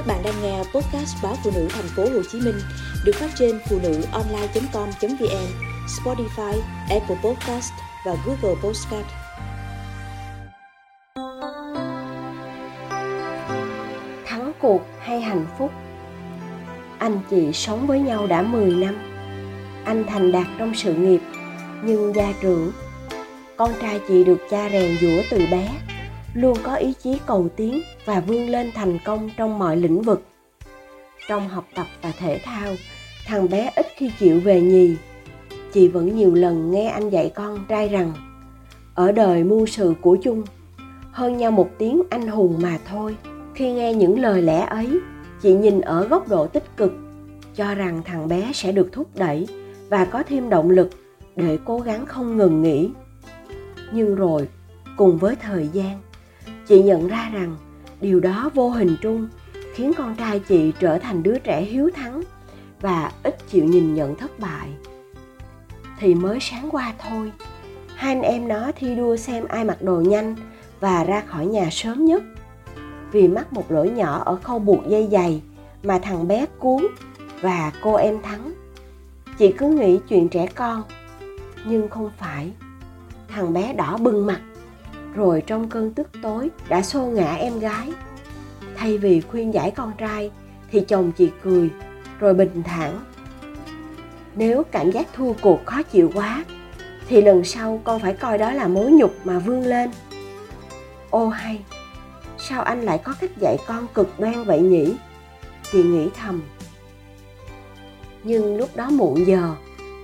Các bạn đang nghe podcast báo phụ nữ thành phố Hồ Chí Minh được phát trên phụ nữ online.com.vn, Spotify, Apple Podcast và Google Podcast. Thắng cuộc hay hạnh phúc? Anh chị sống với nhau đã 10 năm. Anh thành đạt trong sự nghiệp, nhưng gia trưởng. Con trai chị được cha rèn giũa từ bé luôn có ý chí cầu tiến và vươn lên thành công trong mọi lĩnh vực. Trong học tập và thể thao, thằng bé ít khi chịu về nhì. Chị vẫn nhiều lần nghe anh dạy con trai rằng, ở đời mưu sự của chung, hơn nhau một tiếng anh hùng mà thôi. Khi nghe những lời lẽ ấy, chị nhìn ở góc độ tích cực, cho rằng thằng bé sẽ được thúc đẩy và có thêm động lực để cố gắng không ngừng nghỉ. Nhưng rồi, cùng với thời gian chị nhận ra rằng điều đó vô hình trung khiến con trai chị trở thành đứa trẻ hiếu thắng và ít chịu nhìn nhận thất bại. Thì mới sáng qua thôi, hai anh em nó thi đua xem ai mặc đồ nhanh và ra khỏi nhà sớm nhất. Vì mắc một lỗi nhỏ ở khâu buộc dây giày mà thằng bé cuốn và cô em thắng. Chị cứ nghĩ chuyện trẻ con, nhưng không phải. Thằng bé đỏ bừng mặt rồi trong cơn tức tối đã xô ngã em gái. Thay vì khuyên giải con trai thì chồng chị cười, rồi bình thản. Nếu cảm giác thua cuộc khó chịu quá, thì lần sau con phải coi đó là mối nhục mà vươn lên. Ô hay, sao anh lại có cách dạy con cực đoan vậy nhỉ? Chị nghĩ thầm. Nhưng lúc đó muộn giờ,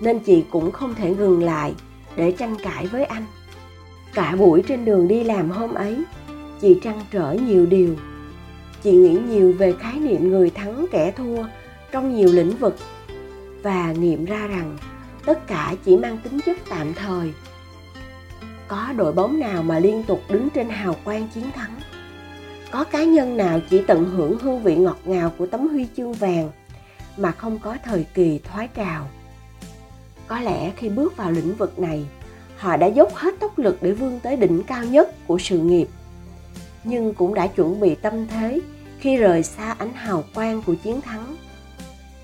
nên chị cũng không thể ngừng lại để tranh cãi với anh cả buổi trên đường đi làm hôm ấy, chị trăn trở nhiều điều. Chị nghĩ nhiều về khái niệm người thắng kẻ thua trong nhiều lĩnh vực và nghiệm ra rằng tất cả chỉ mang tính chất tạm thời. Có đội bóng nào mà liên tục đứng trên hào quang chiến thắng? Có cá nhân nào chỉ tận hưởng hương vị ngọt ngào của tấm huy chương vàng mà không có thời kỳ thoái trào? Có lẽ khi bước vào lĩnh vực này họ đã dốc hết tốc lực để vươn tới đỉnh cao nhất của sự nghiệp. Nhưng cũng đã chuẩn bị tâm thế khi rời xa ánh hào quang của chiến thắng.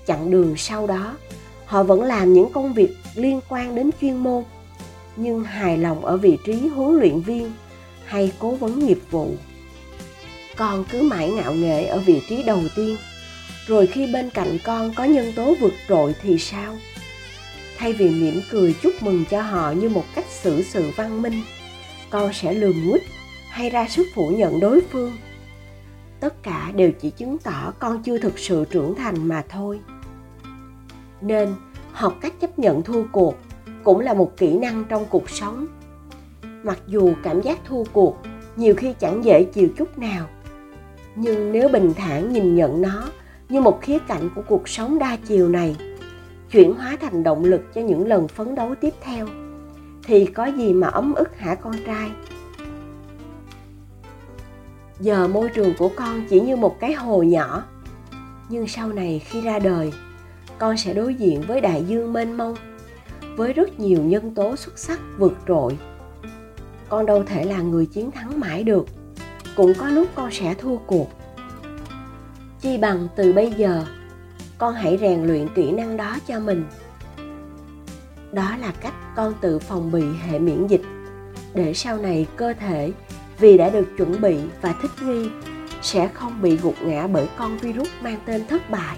Chặng đường sau đó, họ vẫn làm những công việc liên quan đến chuyên môn, nhưng hài lòng ở vị trí huấn luyện viên hay cố vấn nghiệp vụ. Con cứ mãi ngạo nghệ ở vị trí đầu tiên, rồi khi bên cạnh con có nhân tố vượt trội thì sao? Thay vì mỉm cười chúc mừng cho họ như một cách xử sự văn minh, con sẽ lườm nguýt hay ra sức phủ nhận đối phương. Tất cả đều chỉ chứng tỏ con chưa thực sự trưởng thành mà thôi. Nên, học cách chấp nhận thua cuộc cũng là một kỹ năng trong cuộc sống. Mặc dù cảm giác thua cuộc nhiều khi chẳng dễ chịu chút nào, nhưng nếu bình thản nhìn nhận nó như một khía cạnh của cuộc sống đa chiều này chuyển hóa thành động lực cho những lần phấn đấu tiếp theo. Thì có gì mà ấm ức hả con trai? Giờ môi trường của con chỉ như một cái hồ nhỏ. Nhưng sau này khi ra đời, con sẽ đối diện với đại dương mênh mông, với rất nhiều nhân tố xuất sắc vượt trội. Con đâu thể là người chiến thắng mãi được, cũng có lúc con sẽ thua cuộc. Chi bằng từ bây giờ con hãy rèn luyện kỹ năng đó cho mình. Đó là cách con tự phòng bị hệ miễn dịch. Để sau này cơ thể, vì đã được chuẩn bị và thích nghi, sẽ không bị gục ngã bởi con virus mang tên thất bại.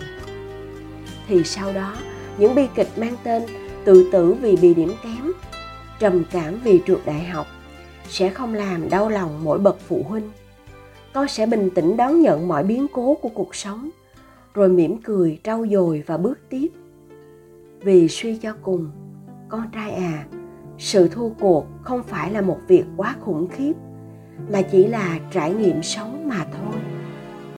Thì sau đó, những bi kịch mang tên tự tử vì bị điểm kém, trầm cảm vì trượt đại học, sẽ không làm đau lòng mỗi bậc phụ huynh. Con sẽ bình tĩnh đón nhận mọi biến cố của cuộc sống rồi mỉm cười, trau dồi và bước tiếp. Vì suy cho cùng, con trai à sự thua cuộc không phải là một việc quá khủng khiếp mà chỉ là trải nghiệm sống mà thôi.